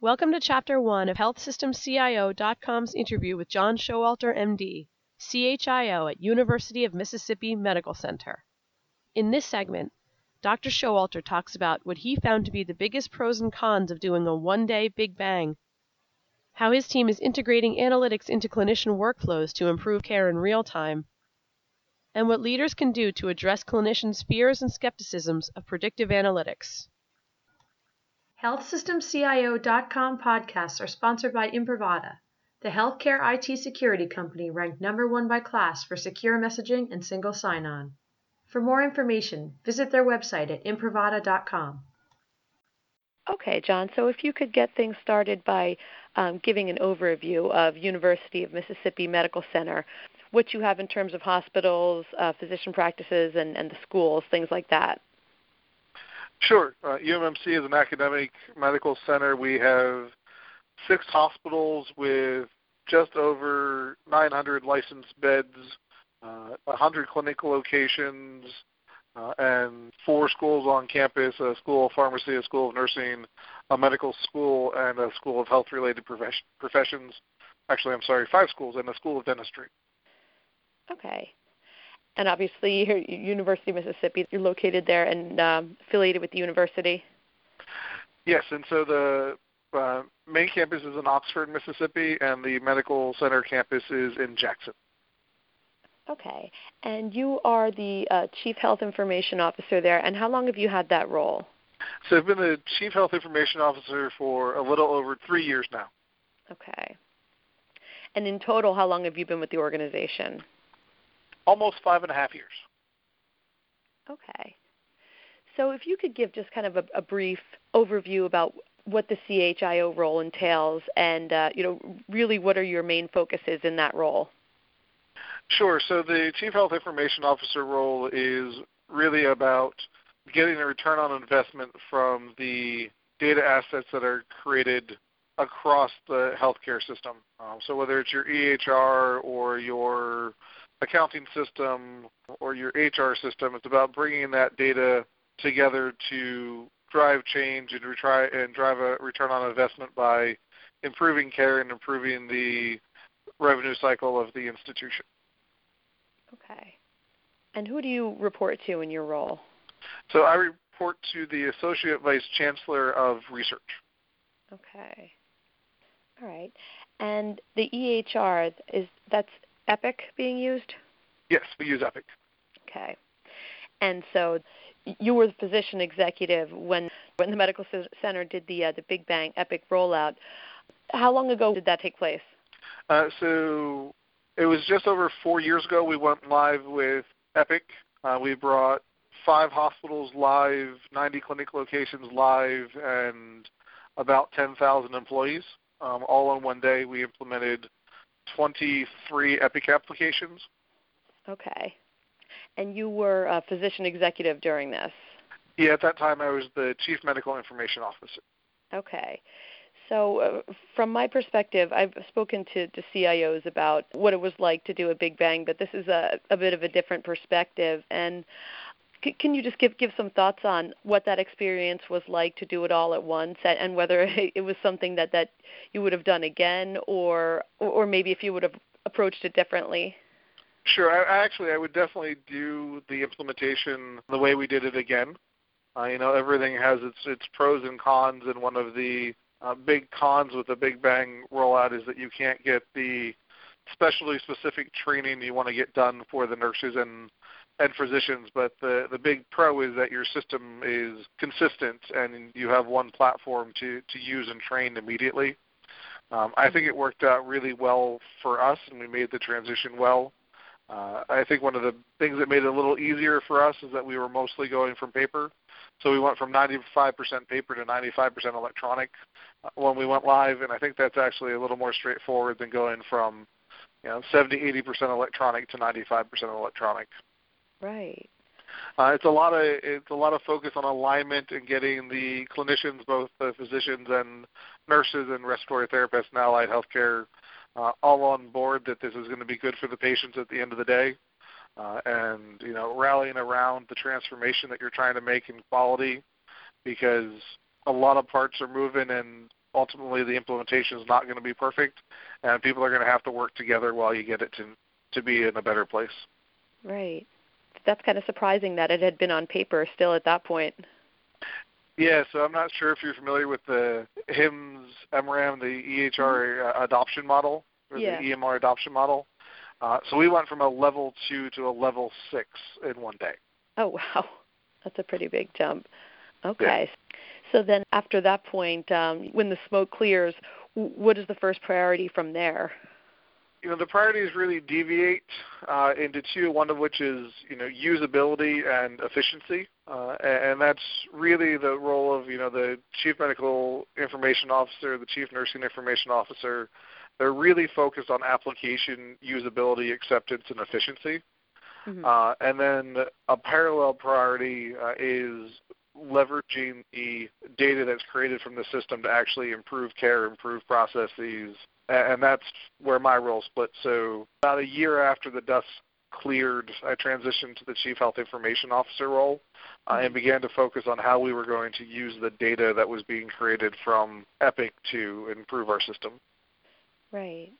Welcome to Chapter 1 of HealthSystemCIO.com's interview with John Showalter, MD, CHIO at University of Mississippi Medical Center. In this segment, Dr. Showalter talks about what he found to be the biggest pros and cons of doing a one-day Big Bang, how his team is integrating analytics into clinician workflows to improve care in real time, and what leaders can do to address clinicians' fears and skepticisms of predictive analytics. HealthSystemCIO.com podcasts are sponsored by Imprivata, the healthcare IT security company ranked number one by KLAS for secure messaging and single sign-on. For more information, visit their website at imprivata.com. Okay, John, so if you could get things started by um, giving an overview of University of Mississippi Medical Center, what you have in terms of hospitals, uh, physician practices, and, and the schools, things like that. Sure. Uh, UMMC is an academic medical center. We have six hospitals with just over 900 licensed beds, uh, 100 clinical locations, uh, and four schools on campus a school of pharmacy, a school of nursing, a medical school, and a school of health related professions. Actually, I'm sorry, five schools and a school of dentistry. Okay and obviously here, University of Mississippi, you're located there and um, affiliated with the university. Yes, and so the uh, main campus is in Oxford, Mississippi, and the medical center campus is in Jackson. Okay, and you are the uh, chief health information officer there. And how long have you had that role? So I've been the chief health information officer for a little over three years now. Okay. And in total, how long have you been with the organization? Almost five and a half years. Okay. So if you could give just kind of a, a brief overview about what the CHIO role entails, and uh, you know, really, what are your main focuses in that role? Sure. So the Chief Health Information Officer role is really about getting a return on investment from the data assets that are created across the healthcare system. Um, so whether it's your EHR or your accounting system or your HR system. It's about bringing that data together to drive change and, retry, and drive a return on investment by improving care and improving the revenue cycle of the institution. Okay. And who do you report to in your role? So I report to the Associate Vice Chancellor of Research. Okay. All right. And the EHR is that's Epic being used? Yes, we use Epic. Okay. And so you were the physician executive when when the medical center did the uh, the Big Bang Epic rollout. How long ago did that take place? Uh, so it was just over four years ago. We went live with Epic. Uh, we brought five hospitals live, 90 clinic locations live, and about 10,000 employees. Um, all on one day. We implemented 23 Epic applications. Okay. And you were a physician executive during this? Yeah, at that time I was the chief medical information officer. Okay. So, uh, from my perspective, I've spoken to, to CIOs about what it was like to do a Big Bang, but this is a, a bit of a different perspective. And can you just give give some thoughts on what that experience was like to do it all at once, and whether it was something that, that you would have done again, or or maybe if you would have approached it differently? Sure. I, actually, I would definitely do the implementation the way we did it again. Uh, you know, everything has its its pros and cons, and one of the uh, big cons with the Big Bang rollout is that you can't get the specialty specific training you want to get done for the nurses and and physicians. But the the big pro is that your system is consistent and you have one platform to to use and train immediately. Um, I think it worked out really well for us, and we made the transition well. Uh, I think one of the things that made it a little easier for us is that we were mostly going from paper. So we went from 95% paper to 95% electronic uh, when we went live, and I think that's actually a little more straightforward than going from you know 70, 80% electronic to 95% electronic. Right. Uh, it's a lot of it's a lot of focus on alignment and getting the clinicians, both the physicians and nurses and respiratory therapists and allied healthcare uh, all on board that this is going to be good for the patients at the end of the day, uh, and you know rallying around the transformation that you're trying to make in quality, because a lot of parts are moving and ultimately the implementation is not going to be perfect, and people are going to have to work together while you get it to to be in a better place. Right. That's kind of surprising that it had been on paper still at that point. Yeah, so I'm not sure if you're familiar with the HIMSS EMRAM, the EHR uh, adoption model, or yeah. the EMR adoption model. Uh, so we went from a level two to a level six in one day. Oh wow, that's a pretty big jump. Okay, yeah. so then after that point, um, when the smoke clears, what is the first priority from there? You know the priorities really deviate uh, into two. One of which is you know usability and efficiency, uh, and that's really the role of you know the chief medical information officer, the chief nursing information officer. They're really focused on application usability, acceptance, and efficiency. Mm-hmm. Uh, and then a parallel priority uh, is leveraging the data that's created from the system to actually improve care, improve processes, and that's where my role split. So about a year after the dust cleared, I transitioned to the chief health information officer role uh, and mm-hmm. began to focus on how we were going to use the data that was being created from Epic to improve our system. Right.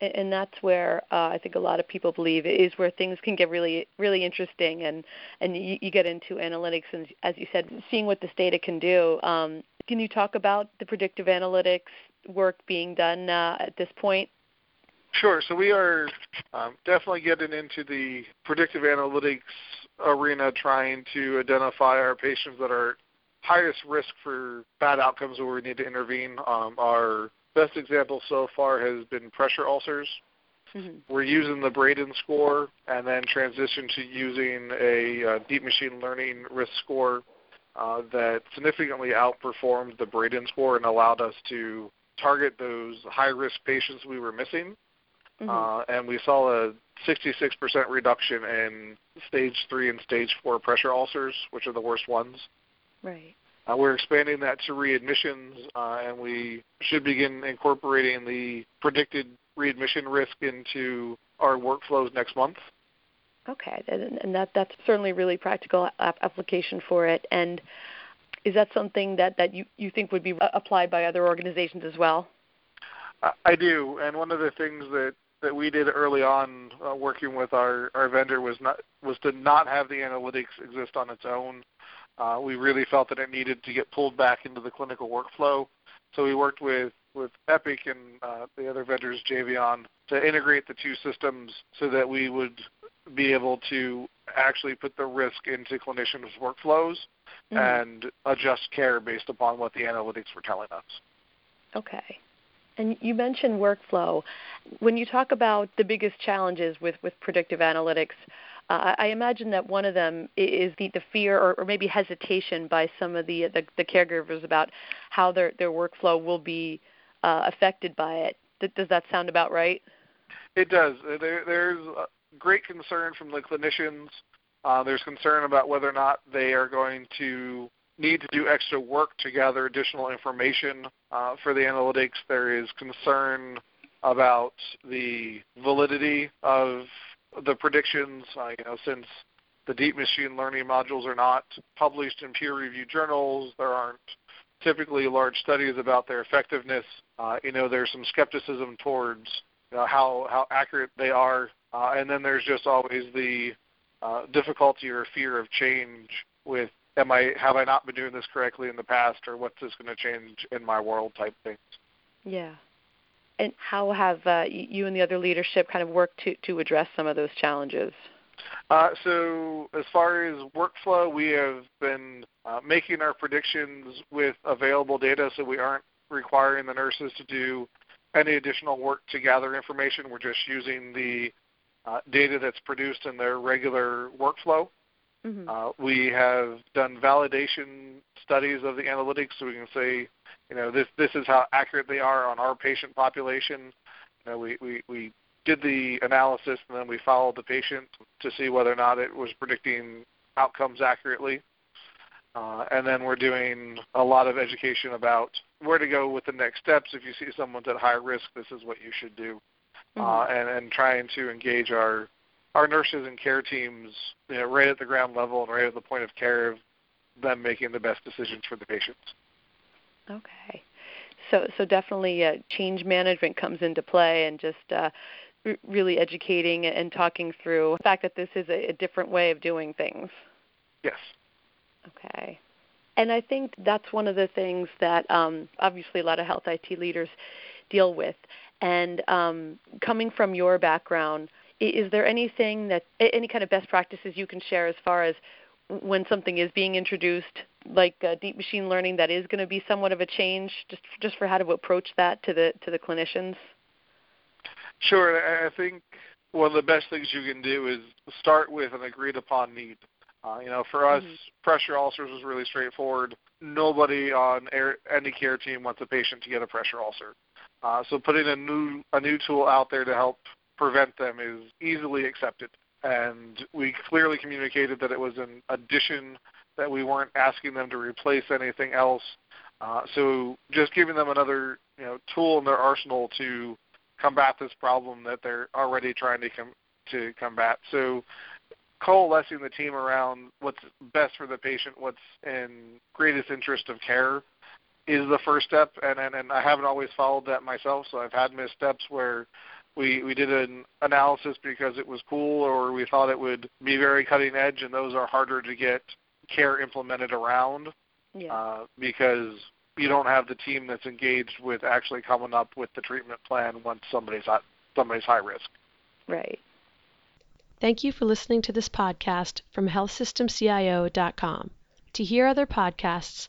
And that's where uh, I think a lot of people believe is where things can get really, really interesting, and and you, you get into analytics, and as you said, seeing what this data can do. Um, can you talk about the predictive analytics work being done uh, at this point? Sure. So we are um, definitely getting into the predictive analytics arena, trying to identify our patients that are highest risk for bad outcomes where we need to intervene. Um, our best example so far has been pressure ulcers. Mm-hmm. We're using the Braden score and then transition to using a uh, deep machine learning risk score uh, that significantly outperformed the Braden score and allowed us to target those high risk patients we were missing. Mm-hmm. Uh, and we saw a 66% reduction in stage three and stage four pressure ulcers, which are the worst ones. Right. Uh, we're expanding that to readmissions, uh, and we should begin incorporating the predicted readmission risk into our workflows next month. Okay, and that that's certainly really practical application for it. And is that something that, that you, you think would be applied by other organizations as well? I do, and one of the things that, that we did early on, uh, working with our, our vendor, was not was to not have the analytics exist on its own. Uh, we really felt that it needed to get pulled back into the clinical workflow, so we worked with with Epic and uh, the other vendors, Jvion, to integrate the two systems so that we would be able to actually put the risk into clinicians' workflows mm-hmm. and adjust care based upon what the analytics were telling us. Okay. And you mentioned workflow. When you talk about the biggest challenges with, with predictive analytics, uh, I imagine that one of them is the, the fear or, or maybe hesitation by some of the, the, the caregivers about how their, their workflow will be uh, affected by it. Does that sound about right? It does. There, there's great concern from the clinicians. Uh, there's concern about whether or not they are going to need to do extra work to gather additional information uh, for the analytics. There is concern about the validity of the predictions. Uh, you know, since the deep machine learning modules are not published in peer-reviewed journals, there aren't typically large studies about their effectiveness. Uh, you know, there's some skepticism towards you know, how how accurate they are uh, and then there's just always the uh, difficulty or fear of change with am I have I not been doing this correctly in the past or what's this going to change in my world type things. Yeah. And how have uh, you and the other leadership kind of worked to, to address some of those challenges? Uh, so, as far as workflow, we have been uh, making our predictions with available data, so we aren't requiring the nurses to do any additional work to gather information. We're just using the uh, data that's produced in their regular workflow. Mm-hmm. Uh, we have done validation studies of the analytics, so we can say, you know, this this is how accurate they are on our patient population. You know, we, we, we did the analysis and then we followed the patient to see whether or not it was predicting outcomes accurately. Uh, and then we're doing a lot of education about where to go with the next steps. If you see someone's at high risk, this is what you should do mm-hmm. uh, and, and trying to engage our our nurses and care teams you know, right at the ground level and right at the point of care of them making the best decisions for the patients. Okay. So so definitely uh, change management comes into play, and just uh, r- really educating and talking through the fact that this is a, a different way of doing things. Yes. Okay. And I think that's one of the things that um, obviously a lot of health IT leaders deal with. And um, coming from your background, is there anything that any kind of best practices you can share as far as when something is being introduced, like uh, deep machine learning, that is going to be somewhat of a change, just just for how to approach that to the to the clinicians? Sure. I think one of the best things you can do is start with an agreed upon need. Uh, you know, for us, mm-hmm. pressure ulcers was really straightforward. Nobody on air, any care team wants a patient to get a pressure ulcer. Uh, so putting a new a new tool out there to help prevent them is easily accepted. And we clearly communicated that it was an addition that we weren't asking them to replace anything else. Uh, so just giving them another you know tool in their arsenal to combat this problem that they're already trying to com- to combat. So coalescing the team around what's best for the patient, what's in greatest interest of care, is the first step. And, and and I haven't always followed that myself, so I've had missteps where we we did an analysis because it was cool or we thought it would be very cutting edge, and those are harder to get care implemented around yeah. uh, because you don't have the team that's engaged with actually coming up with the treatment plan once somebody's at somebody's high risk. Right. Thank you for listening to this podcast from healthsystemcio.com. To hear other podcasts,